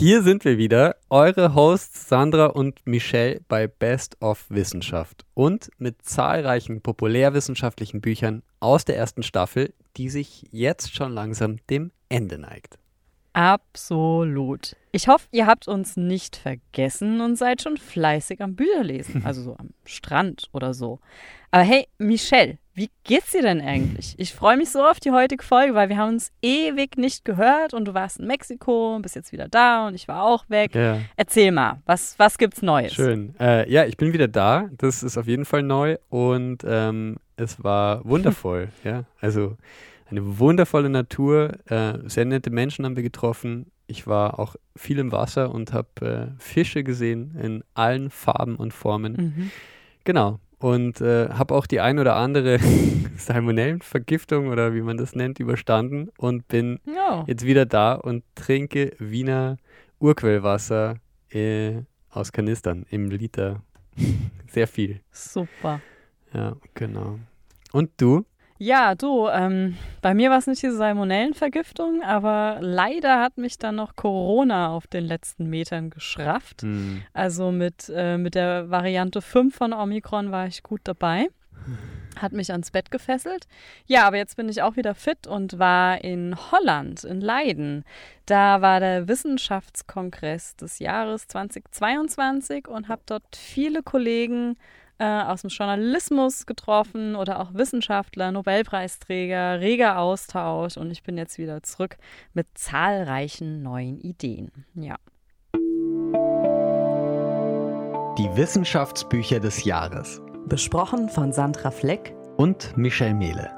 Hier sind wir wieder, eure Hosts Sandra und Michelle bei Best of Wissenschaft und mit zahlreichen populärwissenschaftlichen Büchern aus der ersten Staffel, die sich jetzt schon langsam dem Ende neigt. Absolut. Ich hoffe, ihr habt uns nicht vergessen und seid schon fleißig am Bücherlesen, also so am Strand oder so. Aber hey, Michelle, wie geht's dir denn eigentlich? Ich freue mich so auf die heutige Folge, weil wir haben uns ewig nicht gehört und du warst in Mexiko und bist jetzt wieder da und ich war auch weg. Ja. Erzähl mal, was, was gibt's Neues? Schön. Äh, ja, ich bin wieder da. Das ist auf jeden Fall neu und ähm, es war wundervoll. ja, also eine wundervolle Natur, äh, sehr nette Menschen haben wir getroffen. Ich war auch viel im Wasser und habe äh, Fische gesehen in allen Farben und Formen. Mhm. Genau. Und äh, habe auch die ein oder andere Salmonellenvergiftung oder wie man das nennt, überstanden und bin ja. jetzt wieder da und trinke Wiener Urquellwasser äh, aus Kanistern im Liter. Sehr viel. Super. Ja, genau. Und du? Ja, du, ähm, bei mir war es nicht diese Salmonellenvergiftung, aber leider hat mich dann noch Corona auf den letzten Metern geschrafft. Mhm. Also mit, äh, mit der Variante 5 von Omikron war ich gut dabei. Hat mich ans Bett gefesselt. Ja, aber jetzt bin ich auch wieder fit und war in Holland, in Leiden. Da war der Wissenschaftskongress des Jahres 2022 und habe dort viele Kollegen äh, aus dem Journalismus getroffen oder auch Wissenschaftler, Nobelpreisträger, reger Austausch und ich bin jetzt wieder zurück mit zahlreichen neuen Ideen. Ja. Die Wissenschaftsbücher des Jahres. Besprochen von Sandra Fleck und Michel Mehle.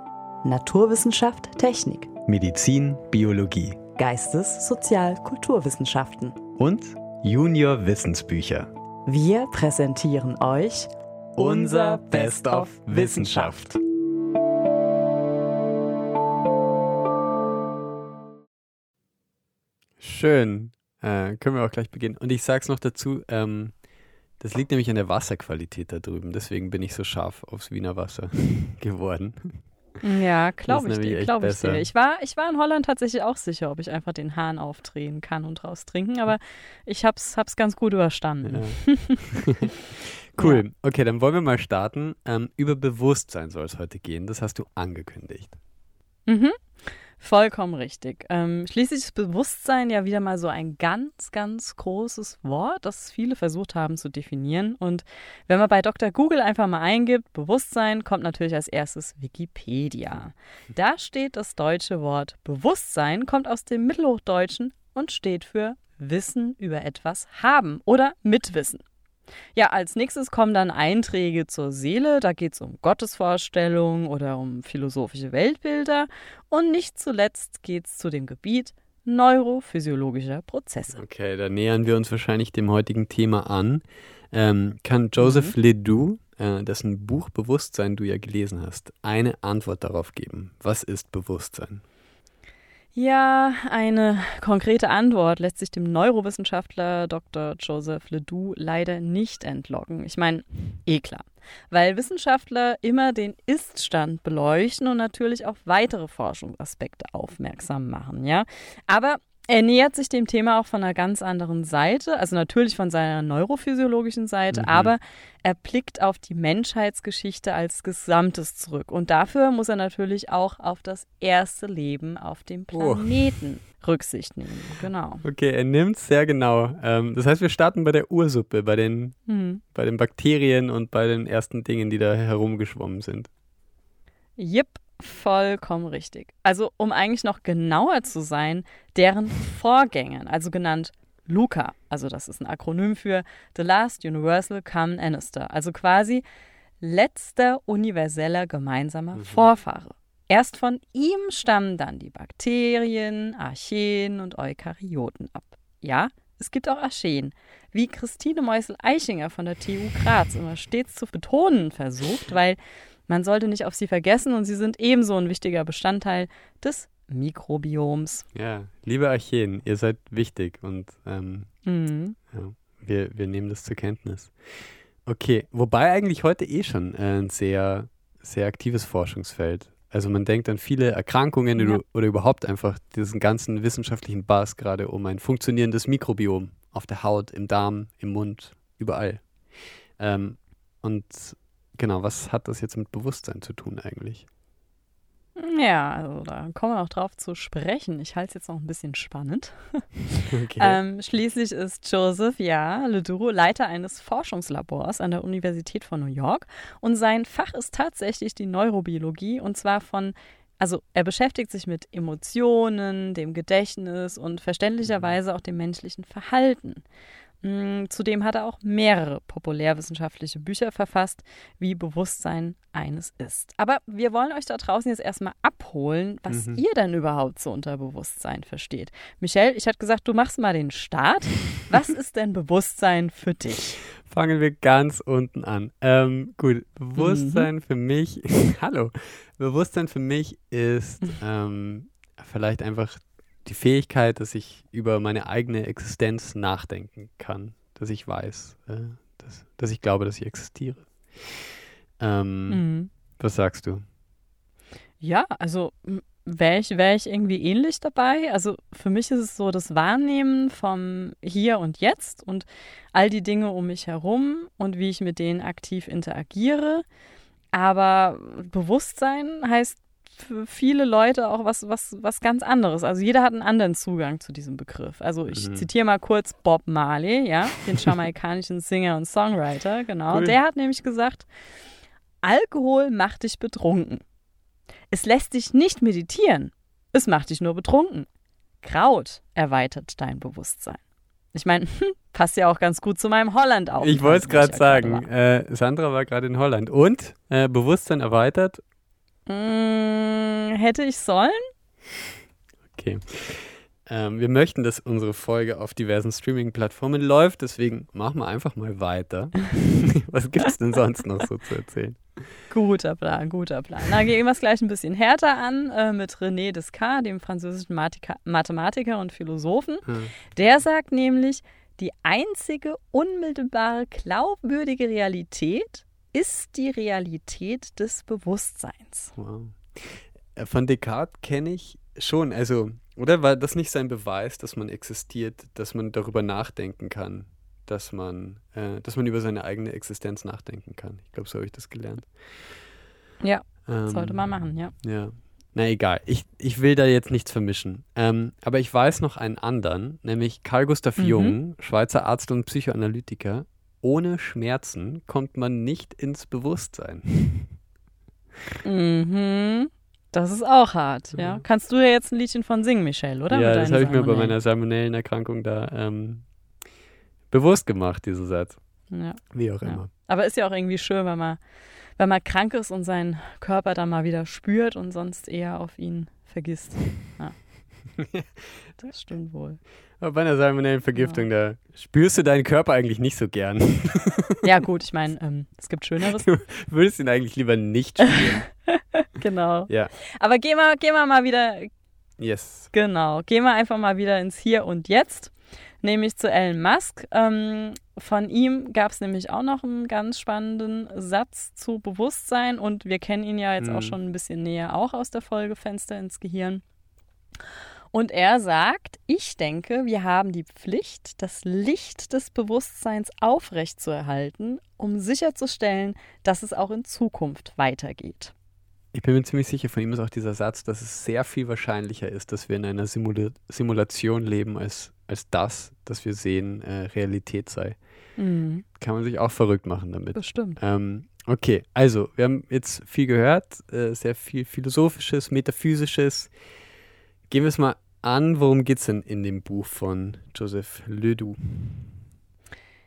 Naturwissenschaft, Technik. Medizin, Biologie. Geistes-, Sozial-, Kulturwissenschaften. Und Junior Wissensbücher. Wir präsentieren euch unser Best of Wissenschaft. Schön. Äh, können wir auch gleich beginnen. Und ich sage es noch dazu, ähm, das liegt nämlich an der Wasserqualität da drüben. Deswegen bin ich so scharf aufs Wiener Wasser geworden. Ja, glaube ich dir, glaube ich dir. Ich war, ich war in Holland tatsächlich auch sicher, ob ich einfach den Hahn aufdrehen kann und raus trinken, aber ich hab's, hab's ganz gut überstanden. Ja. cool. Ja. Okay, dann wollen wir mal starten. Ähm, über Bewusstsein soll es heute gehen. Das hast du angekündigt. Mhm. Vollkommen richtig. Ähm, schließlich ist Bewusstsein ja wieder mal so ein ganz, ganz großes Wort, das viele versucht haben zu definieren. Und wenn man bei Dr. Google einfach mal eingibt, Bewusstsein, kommt natürlich als erstes Wikipedia. Da steht das deutsche Wort Bewusstsein, kommt aus dem Mittelhochdeutschen und steht für Wissen über etwas haben oder Mitwissen. Ja, als nächstes kommen dann Einträge zur Seele. Da geht es um Gottesvorstellungen oder um philosophische Weltbilder. Und nicht zuletzt geht es zu dem Gebiet neurophysiologischer Prozesse. Okay, da nähern wir uns wahrscheinlich dem heutigen Thema an. Ähm, kann Joseph mhm. Ledoux, äh, dessen Buch Bewusstsein du ja gelesen hast, eine Antwort darauf geben? Was ist Bewusstsein? Ja, eine konkrete Antwort lässt sich dem Neurowissenschaftler Dr. Joseph Ledoux leider nicht entlocken. Ich meine, eh klar, weil Wissenschaftler immer den Ist-Stand beleuchten und natürlich auf weitere Forschungsaspekte aufmerksam machen, ja. Aber er nähert sich dem Thema auch von einer ganz anderen Seite, also natürlich von seiner neurophysiologischen Seite, mhm. aber er blickt auf die Menschheitsgeschichte als Gesamtes zurück. Und dafür muss er natürlich auch auf das erste Leben auf dem oh. Planeten oh. Rücksicht nehmen. Genau. Okay, er nimmt es sehr genau. Ähm, das heißt, wir starten bei der Ursuppe, bei den, mhm. bei den Bakterien und bei den ersten Dingen, die da herumgeschwommen sind. Yep, Vollkommen richtig. Also, um eigentlich noch genauer zu sein, deren Vorgängern, also genannt LUCA, also das ist ein Akronym für The Last Universal Common Ancestor, also quasi letzter universeller gemeinsamer mhm. Vorfahre. Erst von ihm stammen dann die Bakterien, Archeen und Eukaryoten ab. Ja, es gibt auch Archeen, wie Christine Meusel-Eichinger von der TU Graz immer stets zu betonen versucht, weil man sollte nicht auf sie vergessen und sie sind ebenso ein wichtiger Bestandteil des Mikrobioms. Ja, liebe Archeen, ihr seid wichtig und ähm, mhm. ja, wir, wir nehmen das zur Kenntnis. Okay, wobei eigentlich heute eh schon ein sehr, sehr aktives Forschungsfeld Also man denkt an viele Erkrankungen Ja. oder, oder überhaupt einfach diesen ganzen wissenschaftlichen Bass gerade um ein funktionierendes Mikrobiom auf der Haut, im Darm, im Mund, überall. Ähm, und genau, was hat das jetzt mit Bewusstsein zu tun eigentlich? Ja, also da kommen wir noch drauf zu sprechen. Ich halte es jetzt noch ein bisschen spannend. Okay. Ähm, schließlich ist Joseph, ja, Ledoux Leiter eines Forschungslabors an der Universität von New York und sein Fach ist tatsächlich die Neurobiologie und zwar von, also er beschäftigt sich mit Emotionen, dem Gedächtnis und verständlicherweise auch dem menschlichen Verhalten. Mm, Zudem hat er auch mehrere populärwissenschaftliche Bücher verfasst, wie Bewusstsein eines ist. Aber wir wollen euch da draußen jetzt erstmal abholen, was Mhm. ihr denn überhaupt so unter Bewusstsein versteht. Michelle, ich hatte gesagt, du machst mal den Start. Was ist denn Bewusstsein für dich? Fangen wir ganz unten an. Ähm, gut, Bewusstsein für mich, hallo, Bewusstsein für mich ist ähm, vielleicht einfach die Fähigkeit, dass ich über meine eigene Existenz nachdenken kann, dass ich weiß, äh, dass, dass ich glaube, dass ich existiere. Ähm, Mhm. Was sagst du? Ja, also wäre ich, wär ich irgendwie ähnlich dabei. Also für mich ist es so das Wahrnehmen vom Hier und Jetzt und all die Dinge um mich herum und wie ich mit denen aktiv interagiere. Aber Bewusstsein heißt für viele Leute auch was, was, was ganz anderes. Also jeder hat einen anderen Zugang zu diesem Begriff. Also ich Mhm. zitiere mal kurz Bob Marley, ja, den jamaikanischen Singer und Songwriter, genau. Cool. Der hat nämlich gesagt, Alkohol macht dich betrunken. Es lässt dich nicht meditieren. Es macht dich nur betrunken. Kraut erweitert dein Bewusstsein. Ich meine, passt ja auch ganz gut zu meinem holland auf. ich wollte es gerade sagen. Äh, Sandra war gerade in Holland. Und äh, Bewusstsein erweitert. Mm, hätte ich sollen? Okay. Ähm, wir möchten, dass unsere Folge auf diversen Streaming-Plattformen läuft, deswegen machen wir einfach mal weiter. Was gibt es denn sonst noch so zu erzählen? Guter Plan, guter Plan. Na, gehen wir es gleich ein bisschen härter an äh, mit René Descartes, dem französischen Mathika Mathematiker und Philosophen. Hm. Der sagt nämlich, die einzige unmittelbare glaubwürdige Realität ist die Realität des Bewusstseins. Wow. Äh, Von Descartes kenne ich schon, also, oder war das nicht sein Beweis, dass man existiert, dass man darüber nachdenken kann, dass man, äh, dass man über seine eigene Existenz nachdenken kann? Ich glaube, so habe ich das gelernt. Ja, Ähm, sollte man machen, ja. Ja. Na egal, ich, ich will da jetzt nichts vermischen. Ähm, aber ich weiß noch einen anderen, nämlich Carl Gustav Mhm. Jung, Schweizer Arzt und Psychoanalytiker. Ohne Schmerzen kommt man nicht ins Bewusstsein. Mhm. Das ist auch hart, ja. Ja. Kannst du ja jetzt ein Liedchen von singen, Michelle, oder? ja, Mit das habe ich mir bei Salmonellen. meiner Salmonellenerkrankung da ähm, bewusst gemacht, dieser Satz. Ja. Wie auch Ja. immer. Aber ist ja auch irgendwie schön, wenn man, wenn man krank ist und seinen Körper dann mal wieder spürt und sonst eher auf ihn vergisst. Ja. Das stimmt wohl. Aber bei einer Salmonellenvergiftung, da spürst du deinen Körper eigentlich nicht so gern. Ja, gut, ich meine, ähm, es gibt Schöneres. Du würdest ihn eigentlich lieber nicht spüren. genau. Ja. Aber gehen wir, gehen wir mal wieder, Yes. genau, gehen wir einfach mal wieder ins Hier und Jetzt. Nämlich zu Elon Musk. Ähm, von ihm gab es nämlich auch noch einen ganz spannenden Satz zu Bewusstsein und wir kennen ihn ja jetzt auch Mhm. schon ein bisschen näher auch aus der Folge Fenster ins Gehirn. Und er sagt, ich denke, wir haben die Pflicht, das Licht des Bewusstseins aufrechtzuerhalten, um sicherzustellen, dass es auch in Zukunft weitergeht. Ich bin mir ziemlich sicher, von ihm ist auch dieser Satz, dass es sehr viel wahrscheinlicher ist, dass wir in einer Simula Simulation leben, als, als das, dass wir sehen, äh, Realität sei. Mhm, Kann man sich auch verrückt machen damit. bestimmt. Ähm, okay, also, wir haben jetzt viel gehört, äh, sehr viel Philosophisches, Metaphysisches. Gehen wir es mal an, worum geht es denn in dem Buch von Joseph Ledoux?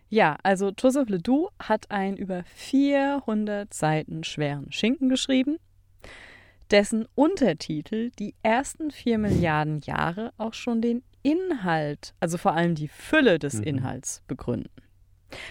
Ja, also Joseph Ledoux hat einen über 400 Seiten schweren Schinken geschrieben, dessen Untertitel die ersten vier Milliarden Jahre auch schon den Inhalt, also vor allem die Fülle des Mhm. Inhalts begründen.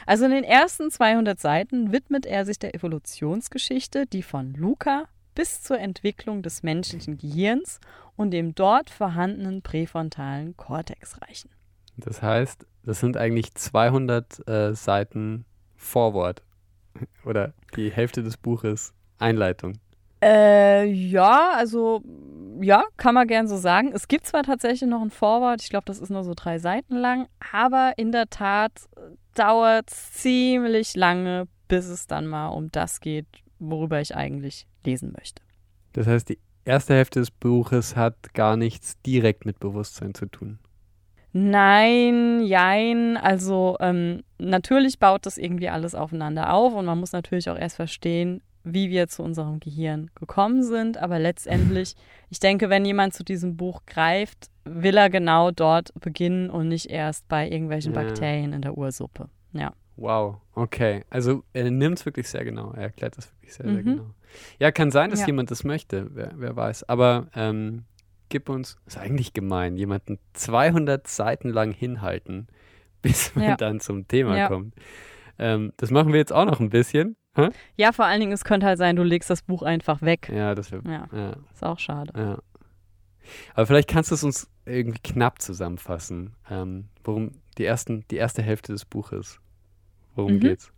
Also in den ersten 200 Seiten widmet er sich der Evolutionsgeschichte, die von Luca bis zur Entwicklung des menschlichen Gehirns und dem dort vorhandenen präfrontalen Kortex reichen. Das heißt, das sind eigentlich 200 äh, Seiten Vorwort oder die Hälfte des Buches Einleitung. Äh, ja, also ja, kann man gern so sagen. Es gibt zwar tatsächlich noch ein Vorwort, ich glaube, das ist nur so drei Seiten lang, aber in der Tat dauert es ziemlich lange, bis es dann mal um das geht, worüber ich eigentlich lesen möchte. Das heißt, die erste Hälfte des Buches hat gar nichts direkt mit Bewusstsein zu tun. Nein, jein. Also ähm, natürlich baut das irgendwie alles aufeinander auf und man muss natürlich auch erst verstehen, wie wir zu unserem Gehirn gekommen sind. Aber letztendlich, ich denke, wenn jemand zu diesem Buch greift, will er genau dort beginnen und nicht erst bei irgendwelchen ja. Bakterien in der Ursuppe. Ja. Wow, okay. Also er nimmt es wirklich sehr genau. Er erklärt das wirklich sehr, mhm. sehr genau. Ja, kann sein, dass ja. jemand das möchte, wer, wer weiß. Aber ähm, gib uns, ist eigentlich gemein, jemanden 200 Seiten lang hinhalten, bis man ja. dann zum Thema ja. kommt. Ähm, das machen wir jetzt auch noch ein bisschen. Hä? Ja, vor allen Dingen, es könnte halt sein, du legst das Buch einfach weg. Ja, das wäre. Ja. Ist auch schade. Aber vielleicht kannst du es uns irgendwie knapp zusammenfassen, ähm, worum die, ersten, die erste Hälfte des Buches Worum mhm. geht's?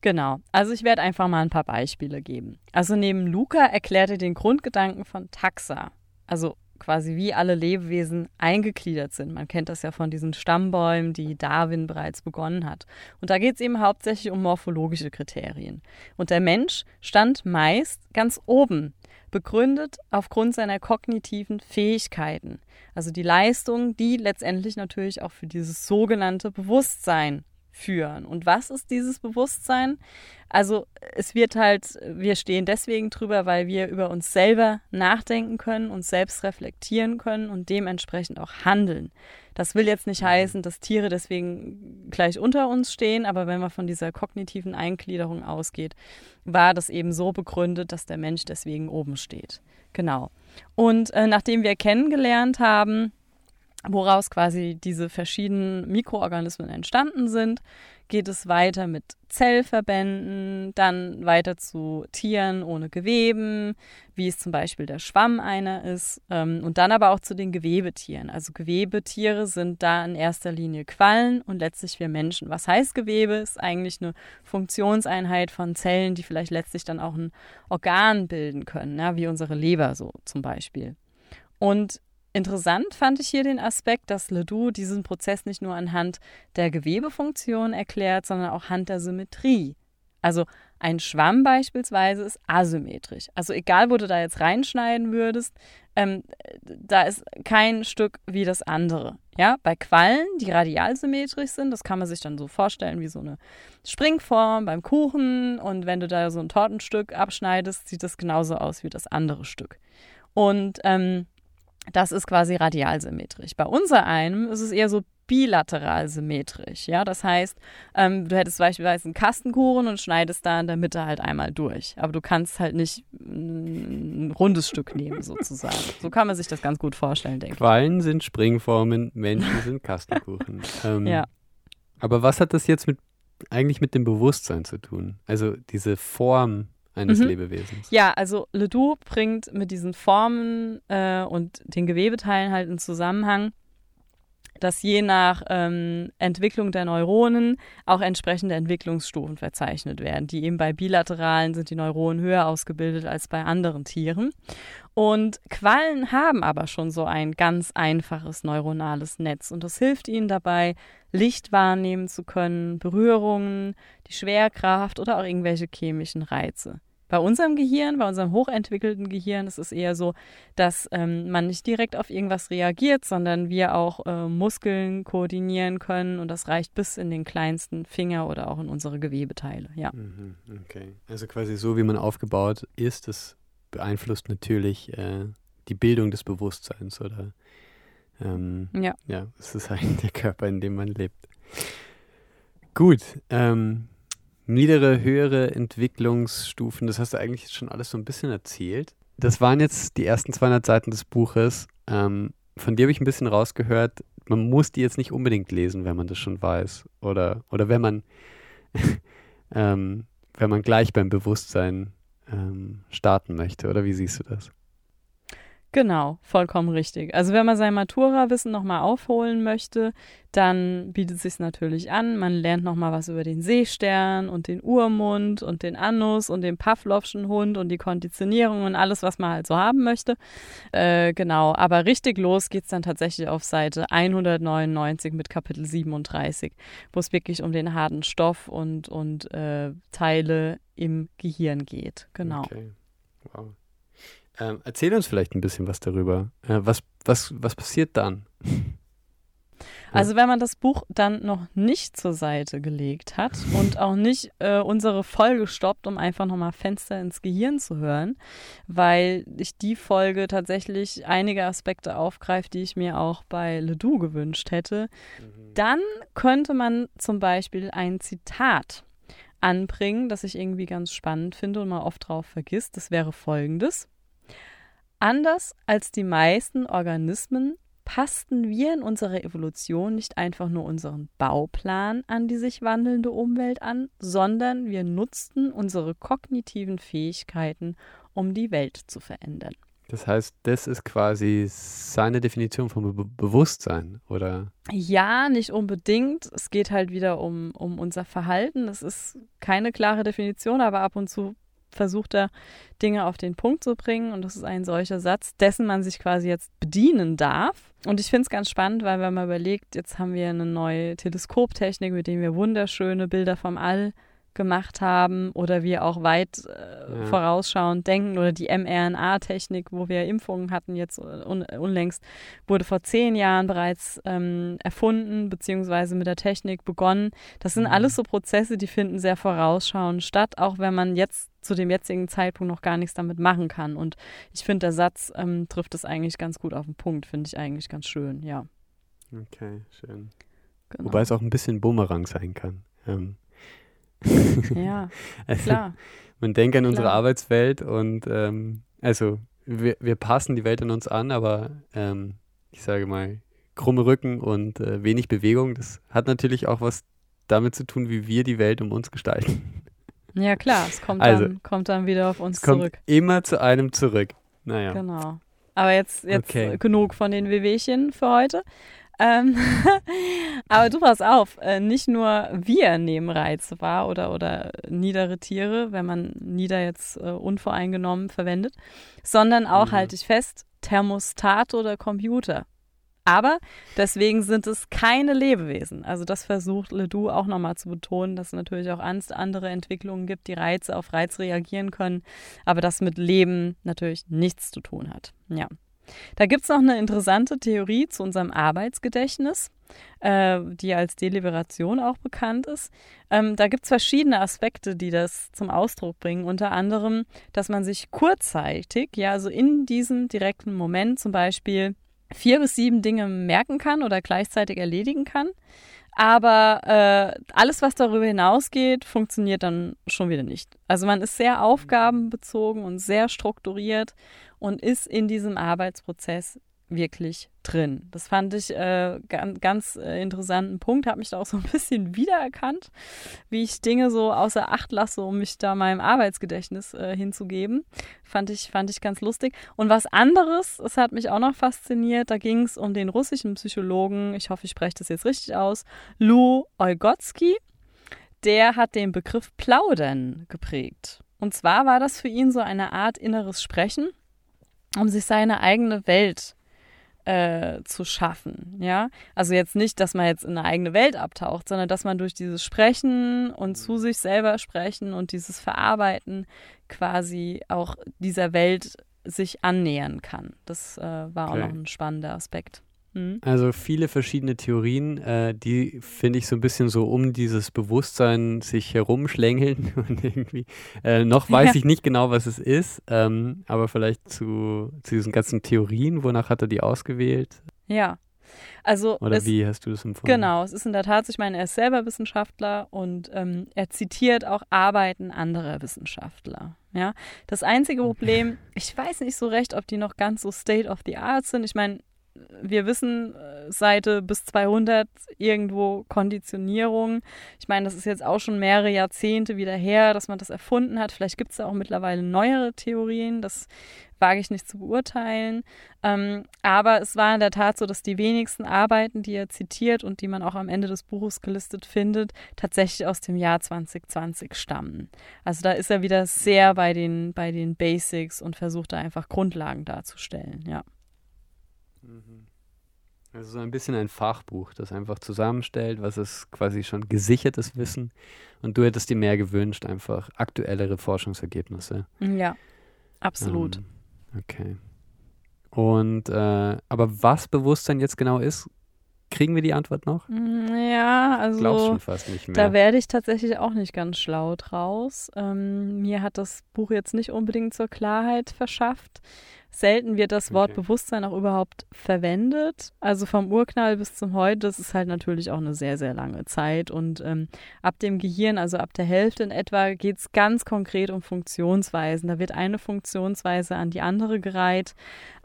Genau, also ich werde einfach mal ein paar Beispiele geben. Also neben Luca erklärt er den Grundgedanken von Taxa, also quasi wie alle Lebewesen eingegliedert sind. Man kennt das ja von diesen Stammbäumen, die Darwin bereits begonnen hat. Und da geht es eben hauptsächlich um morphologische Kriterien. Und der Mensch stand meist ganz oben, begründet aufgrund seiner kognitiven Fähigkeiten. Also die Leistung, die letztendlich natürlich auch für dieses sogenannte Bewusstsein führen. Und was ist dieses Bewusstsein? Also es wird halt, wir stehen deswegen drüber, weil wir über uns selber nachdenken können, uns selbst reflektieren können und dementsprechend auch handeln. Das will jetzt nicht heißen, dass Tiere deswegen gleich unter uns stehen, aber wenn man von dieser kognitiven Eingliederung ausgeht, war das eben so begründet, dass der Mensch deswegen oben steht. Genau. Und äh, nachdem wir kennengelernt haben, woraus quasi diese verschiedenen Mikroorganismen entstanden sind, geht es weiter mit Zellverbänden, dann weiter zu Tieren ohne Geweben, wie es zum Beispiel der Schwamm einer ist, ähm, und dann aber auch zu den Gewebetieren. Also Gewebetiere sind da in erster Linie Quallen und letztlich wir Menschen. Was heißt Gewebe? Ist eigentlich eine Funktionseinheit von Zellen, die vielleicht letztlich dann auch ein Organ bilden können, ja, wie unsere Leber so zum Beispiel. Und Interessant fand ich hier den Aspekt, dass Ledoux diesen Prozess nicht nur anhand der Gewebefunktion erklärt, sondern auch anhand der Symmetrie. Also ein Schwamm beispielsweise ist asymmetrisch. Also egal, wo du da jetzt reinschneiden würdest, ähm, da ist kein Stück wie das andere. Ja, bei Quallen, die radialsymmetrisch sind, das kann man sich dann so vorstellen wie so eine Springform beim Kuchen. Und wenn du da so ein Tortenstück abschneidest, sieht das genauso aus wie das andere Stück. Und ähm, das ist quasi radialsymmetrisch. Bei unser einem ist es eher so bilateral symmetrisch. Ja, das heißt, ähm, du hättest beispielsweise einen Kastenkuchen und schneidest da in der Mitte halt einmal durch. Aber du kannst halt nicht ein rundes Stück nehmen, sozusagen. So kann man sich das ganz gut vorstellen, denke ich. Quallen sind Springformen, Menschen sind Kastenkuchen. ähm, ja. Aber was hat das jetzt mit eigentlich mit dem Bewusstsein zu tun? Also diese Form eines mhm. Lebewesens. Ja, also Ledoux bringt mit diesen Formen äh, und den Gewebeteilen halt in Zusammenhang, dass je nach ähm, Entwicklung der Neuronen auch entsprechende Entwicklungsstufen verzeichnet werden. Die eben bei bilateralen sind die Neuronen höher ausgebildet als bei anderen Tieren. Und Quallen haben aber schon so ein ganz einfaches neuronales Netz und das hilft ihnen dabei, Licht wahrnehmen zu können, Berührungen, die Schwerkraft oder auch irgendwelche chemischen Reize. Bei unserem Gehirn, bei unserem hochentwickelten Gehirn ist es eher so, dass ähm, man nicht direkt auf irgendwas reagiert, sondern wir auch äh, Muskeln koordinieren können und das reicht bis in den kleinsten Finger oder auch in unsere Gewebeteile. Ja. Mhm, okay. Also quasi so, wie man aufgebaut ist, das beeinflusst natürlich äh, die Bildung des Bewusstseins oder ähm, ja. Ja, es ist halt der Körper, in dem man lebt. Gut. Ähm, niedere, höhere Entwicklungsstufen, das hast du eigentlich schon alles so ein bisschen erzählt. Das waren jetzt die ersten 200 Seiten des Buches. Ähm, von dir habe ich ein bisschen rausgehört, man muss die jetzt nicht unbedingt lesen, wenn man das schon weiß. Oder, oder wenn man ähm, wenn man gleich beim Bewusstsein ähm, starten möchte. Oder wie siehst du das? Genau, vollkommen richtig. Also wenn man sein Matura-Wissen nochmal aufholen möchte, dann bietet es sich natürlich an. Man lernt nochmal was über den Seestern und den Urmund und den Annus und den Pavlovschen Hund und die Konditionierung und alles, was man halt so haben möchte. Äh, genau, aber richtig los geht es dann tatsächlich auf Seite 199 mit Kapitel 37, wo es wirklich um den harten Stoff und, und äh, Teile im Gehirn geht. Genau. Okay. Wow. Ähm, erzähl uns vielleicht ein bisschen was darüber. Äh, was, was, was passiert dann? Also wenn man das Buch dann noch nicht zur Seite gelegt hat und auch nicht äh, unsere Folge stoppt, um einfach nochmal Fenster ins Gehirn zu hören, weil ich die Folge tatsächlich einige Aspekte aufgreift, die ich mir auch bei Ledoux gewünscht hätte, mhm. dann könnte man zum Beispiel ein Zitat anbringen, das ich irgendwie ganz spannend finde und mal oft drauf vergisst. Das wäre folgendes. Anders als die meisten Organismen passten wir in unserer Evolution nicht einfach nur unseren Bauplan an die sich wandelnde Umwelt an, sondern wir nutzten unsere kognitiven Fähigkeiten, um die Welt zu verändern. Das heißt, das ist quasi seine Definition von Be Bewusstsein, oder? Ja, nicht unbedingt. Es geht halt wieder um, um unser Verhalten. Das ist keine klare Definition, aber ab und zu versucht er, Dinge auf den Punkt zu bringen. Und das ist ein solcher Satz, dessen man sich quasi jetzt bedienen darf. Und ich finde es ganz spannend, weil wenn man überlegt, jetzt haben wir eine neue Teleskoptechnik, mit der wir wunderschöne Bilder vom All gemacht haben oder wir auch weit äh, ja. vorausschauend denken oder die mRNA-Technik, wo wir Impfungen hatten jetzt un unlängst, wurde vor zehn Jahren bereits ähm, erfunden beziehungsweise mit der Technik begonnen. Das sind mhm. alles so Prozesse, die finden sehr vorausschauend statt, auch wenn man jetzt zu dem jetzigen Zeitpunkt noch gar nichts damit machen kann. Und ich finde, der Satz ähm, trifft es eigentlich ganz gut auf den Punkt, finde ich eigentlich ganz schön, ja. Okay, schön. Genau. Wobei es auch ein bisschen Bumerang sein kann. Ähm, ja, also, klar. Man denkt an unsere klar. Arbeitswelt und ähm, also wir, wir passen die Welt an uns an, aber ähm, ich sage mal, krumme Rücken und äh, wenig Bewegung, das hat natürlich auch was damit zu tun, wie wir die Welt um uns gestalten. Ja, klar, es kommt, also, dann, kommt dann wieder auf uns es kommt zurück. Immer zu einem zurück. Naja. Genau. Aber jetzt, jetzt okay. genug von den Wehwehchen für heute. Ähm, aber du pass auf, äh, nicht nur wir nehmen Reize wahr oder, oder niedere Tiere, wenn man nieder jetzt äh, unvoreingenommen verwendet, sondern auch, mhm. halte ich fest, Thermostat oder Computer. Aber deswegen sind es keine Lebewesen. Also das versucht Ledoux auch nochmal zu betonen, dass es natürlich auch andere Entwicklungen gibt, die Reize auf Reiz reagieren können, aber das mit Leben natürlich nichts zu tun hat. Ja. Da gibt es noch eine interessante Theorie zu unserem Arbeitsgedächtnis, äh, die als Deliberation auch bekannt ist. Ähm, da gibt es verschiedene Aspekte, die das zum Ausdruck bringen. Unter anderem, dass man sich kurzzeitig, ja, also in diesem direkten Moment zum Beispiel vier bis sieben Dinge merken kann oder gleichzeitig erledigen kann. Aber äh, alles, was darüber hinausgeht, funktioniert dann schon wieder nicht. Also man ist sehr aufgabenbezogen und sehr strukturiert und ist in diesem Arbeitsprozess wirklich drin. Das fand ich äh, ganz, ganz äh, interessanten Punkt, habe mich da auch so ein bisschen wiedererkannt, wie ich Dinge so außer Acht lasse, um mich da meinem Arbeitsgedächtnis äh, hinzugeben. Fand ich, fand ich ganz lustig. Und was anderes, es hat mich auch noch fasziniert, da ging es um den russischen Psychologen, ich hoffe, ich spreche das jetzt richtig aus, Lou Oigotsky. Der hat den Begriff Plaudern geprägt. Und zwar war das für ihn so eine Art inneres Sprechen um sich seine eigene Welt äh, zu schaffen. Ja, also jetzt nicht, dass man jetzt in eine eigene Welt abtaucht, sondern dass man durch dieses Sprechen und zu sich selber sprechen und dieses Verarbeiten quasi auch dieser Welt sich annähern kann. Das äh, war okay. auch noch ein spannender Aspekt. Mhm. Also viele verschiedene Theorien, äh, die finde ich so ein bisschen so um dieses Bewusstsein sich herumschlängeln und irgendwie äh, noch weiß ich nicht genau, was es ist, ähm, aber vielleicht zu, zu diesen ganzen Theorien, wonach hat er die ausgewählt? Ja. Also Oder es, wie hast du das empfunden? Genau, es ist in der Tat, ich meine, er ist selber Wissenschaftler und ähm, er zitiert auch Arbeiten anderer Wissenschaftler. Ja, das einzige Problem, ich weiß nicht so recht, ob die noch ganz so State of the Art sind. Ich meine, wir wissen, äh, Seite bis 200 irgendwo Konditionierung. Ich meine, das ist jetzt auch schon mehrere Jahrzehnte wieder her, dass man das erfunden hat. Vielleicht gibt es da auch mittlerweile neuere Theorien. Das wage ich nicht zu beurteilen. Ähm, aber es war in der Tat so, dass die wenigsten Arbeiten, die er zitiert und die man auch am Ende des Buches gelistet findet, tatsächlich aus dem Jahr 2020 stammen. Also da ist er wieder sehr bei den, bei den Basics und versucht da einfach Grundlagen darzustellen, ja. Mhm. Also so ein bisschen ein Fachbuch, das einfach zusammenstellt, was ist quasi schon gesichertes Wissen. Und du hättest dir mehr gewünscht, einfach aktuellere Forschungsergebnisse. Ja, absolut. Ähm, Okay. Und, äh, aber was Bewusstsein jetzt genau ist, kriegen wir die Antwort noch? Ja, also Glaubst schon fast nicht mehr. da werde ich tatsächlich auch nicht ganz schlau draus. Ähm, mir hat das Buch jetzt nicht unbedingt zur Klarheit verschafft. Selten wird das Wort okay. Bewusstsein auch überhaupt verwendet. Also vom Urknall bis zum Heute, das ist halt natürlich auch eine sehr, sehr lange Zeit. Und ähm, ab dem Gehirn, also ab der Hälfte in etwa, geht es ganz konkret um Funktionsweisen. Da wird eine Funktionsweise an die andere gereiht,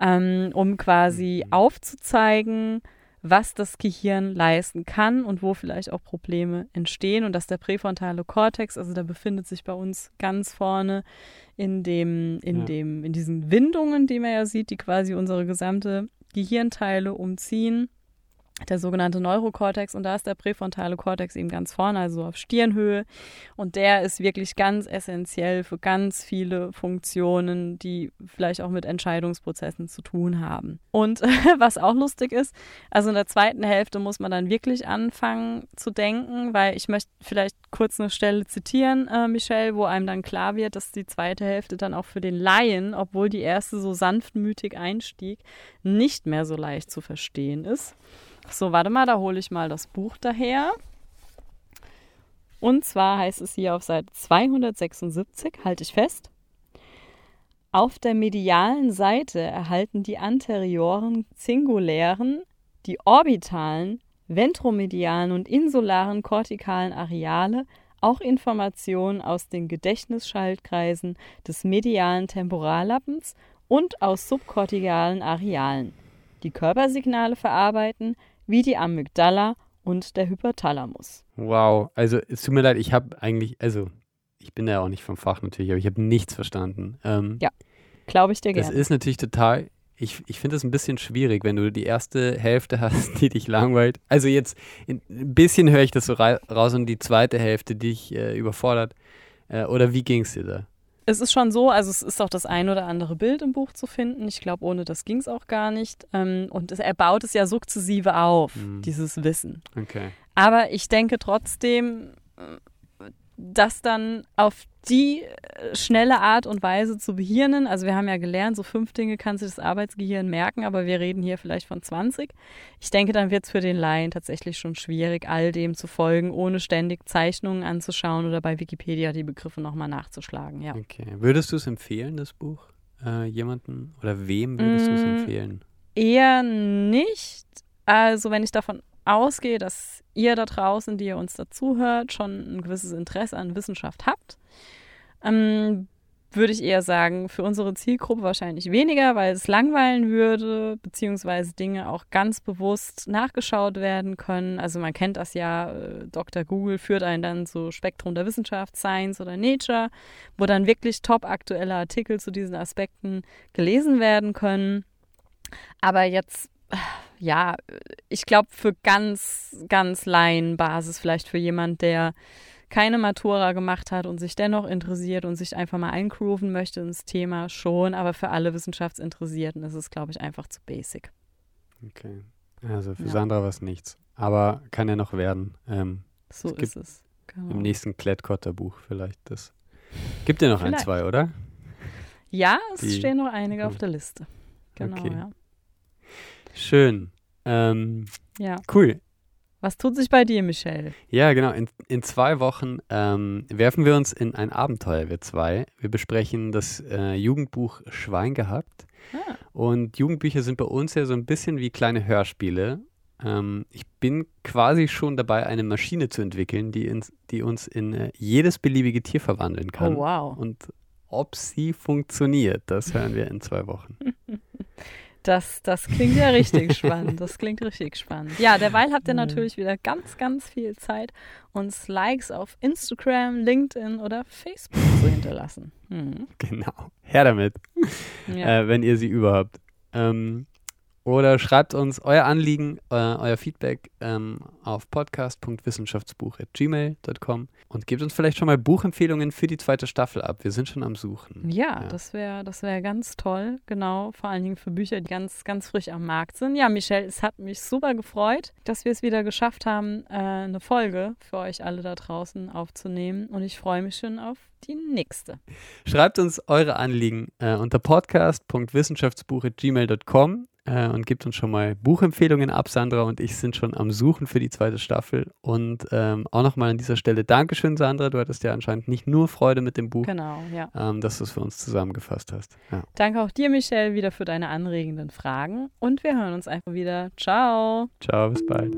ähm, um quasi mhm. aufzuzeigen, was das Gehirn leisten kann und wo vielleicht auch Probleme entstehen und dass der präfrontale Kortex, also da befindet sich bei uns ganz vorne in dem, in ja. dem, in diesen Windungen, die man ja sieht, die quasi unsere gesamte Gehirnteile umziehen der sogenannte Neurokortex und da ist der präfrontale Kortex eben ganz vorne, also auf Stirnhöhe und der ist wirklich ganz essentiell für ganz viele Funktionen, die vielleicht auch mit Entscheidungsprozessen zu tun haben. Und was auch lustig ist, also in der zweiten Hälfte muss man dann wirklich anfangen zu denken, weil ich möchte vielleicht kurz eine Stelle zitieren, äh, Michelle, wo einem dann klar wird, dass die zweite Hälfte dann auch für den Laien, obwohl die erste so sanftmütig einstieg, nicht mehr so leicht zu verstehen ist. So, warte mal, da hole ich mal das Buch daher. Und zwar heißt es hier auf Seite 276, halte ich fest. Auf der medialen Seite erhalten die anterioren zingulären, die orbitalen, ventromedialen und insularen kortikalen Areale auch Informationen aus den Gedächtnisschaltkreisen des medialen Temporallappens und aus subkortikalen Arealen, die Körpersignale verarbeiten, wie die Amygdala und der Hypothalamus. Wow, also es tut mir leid, ich habe eigentlich, also ich bin ja auch nicht vom Fach natürlich, aber ich habe nichts verstanden. Ähm, ja, glaube ich dir gerne. Das ist natürlich total, ich, ich finde es ein bisschen schwierig, wenn du die erste Hälfte hast, die dich langweilt. Also jetzt ein bisschen höre ich das so raus und die zweite Hälfte, die dich äh, überfordert. Äh, oder wie ging es dir da? Es ist schon so, also es ist auch das ein oder andere Bild im Buch zu finden. Ich glaube, ohne das ging es auch gar nicht. Ähm, und er baut es ja sukzessive auf, mhm. dieses Wissen. Okay. Aber ich denke trotzdem, das dann auf die äh, schnelle Art und Weise zu behirnen. Also wir haben ja gelernt, so fünf Dinge kann sich das Arbeitsgehirn merken, aber wir reden hier vielleicht von 20. Ich denke, dann wird es für den Laien tatsächlich schon schwierig, all dem zu folgen, ohne ständig Zeichnungen anzuschauen oder bei Wikipedia die Begriffe nochmal nachzuschlagen. Ja. Okay. Würdest du es empfehlen, das Buch? Äh, jemanden oder wem würdest mm, du es empfehlen? Eher nicht. Also wenn ich davon ausgehe, dass ihr da draußen, die ihr uns dazuhört, schon ein gewisses Interesse an Wissenschaft habt. Ähm, würde ich eher sagen, für unsere Zielgruppe wahrscheinlich weniger, weil es langweilen würde, beziehungsweise Dinge auch ganz bewusst nachgeschaut werden können. Also man kennt das ja, äh, Dr. Google führt einen dann so Spektrum der Wissenschaft, Science oder Nature, wo dann wirklich top aktuelle Artikel zu diesen Aspekten gelesen werden können. Aber jetzt ja, ich glaube, für ganz, ganz Laienbasis, vielleicht für jemand, der keine Matura gemacht hat und sich dennoch interessiert und sich einfach mal eingrooven möchte ins Thema schon, aber für alle Wissenschaftsinteressierten ist es, glaube ich, einfach zu basic. Okay. Also für ja. Sandra war es nichts. Aber kann ja noch werden. Ähm, so es ist es. Genau. Im nächsten Klettkotter-Buch vielleicht das. Gibt ja noch vielleicht. ein, zwei, oder? Ja, es Die, stehen noch einige cool. auf der Liste. Genau, okay. ja. Schön. Ähm, ja. Cool. Was tut sich bei dir, Michelle? Ja, genau. In, in zwei Wochen ähm, werfen wir uns in ein Abenteuer, wir zwei. Wir besprechen das äh, Jugendbuch Schwein gehabt. Ah. Und Jugendbücher sind bei uns ja so ein bisschen wie kleine Hörspiele. Ähm, ich bin quasi schon dabei, eine Maschine zu entwickeln, die, ins, die uns in äh, jedes beliebige Tier verwandeln kann. Oh, wow. Und ob sie funktioniert, das hören wir in zwei Wochen. Das, das klingt ja richtig spannend. Das klingt richtig spannend. Ja, derweil habt ihr natürlich wieder ganz, ganz viel Zeit, uns Likes auf Instagram, LinkedIn oder Facebook zu hinterlassen. Hm. Genau. Her damit, ja. äh, wenn ihr sie überhaupt. Ähm, oder schreibt uns euer Anliegen, äh, euer Feedback ähm, auf podcast.wissenschaftsbuch.gmail.com und gebt uns vielleicht schon mal Buchempfehlungen für die zweite Staffel ab. Wir sind schon am Suchen. Ja, ja. das wäre das wär ganz toll. Genau, vor allen Dingen für Bücher, die ganz, ganz frisch am Markt sind. Ja, Michelle, es hat mich super gefreut, dass wir es wieder geschafft haben, äh, eine Folge für euch alle da draußen aufzunehmen. Und ich freue mich schon auf die nächste. Schreibt uns eure Anliegen äh, unter podcast.wissenschaftsbuch.gmail.com äh, und gibt uns schon mal Buchempfehlungen ab. Sandra und ich sind schon am Suchen für die zweite Staffel. Und ähm, auch nochmal an dieser Stelle Dankeschön, Sandra. Du hattest ja anscheinend nicht nur Freude mit dem Buch, genau, ja. ähm, dass du es für uns zusammengefasst hast. Ja. Danke auch dir, Michelle, wieder für deine anregenden Fragen. Und wir hören uns einfach wieder. Ciao. Ciao, bis bald.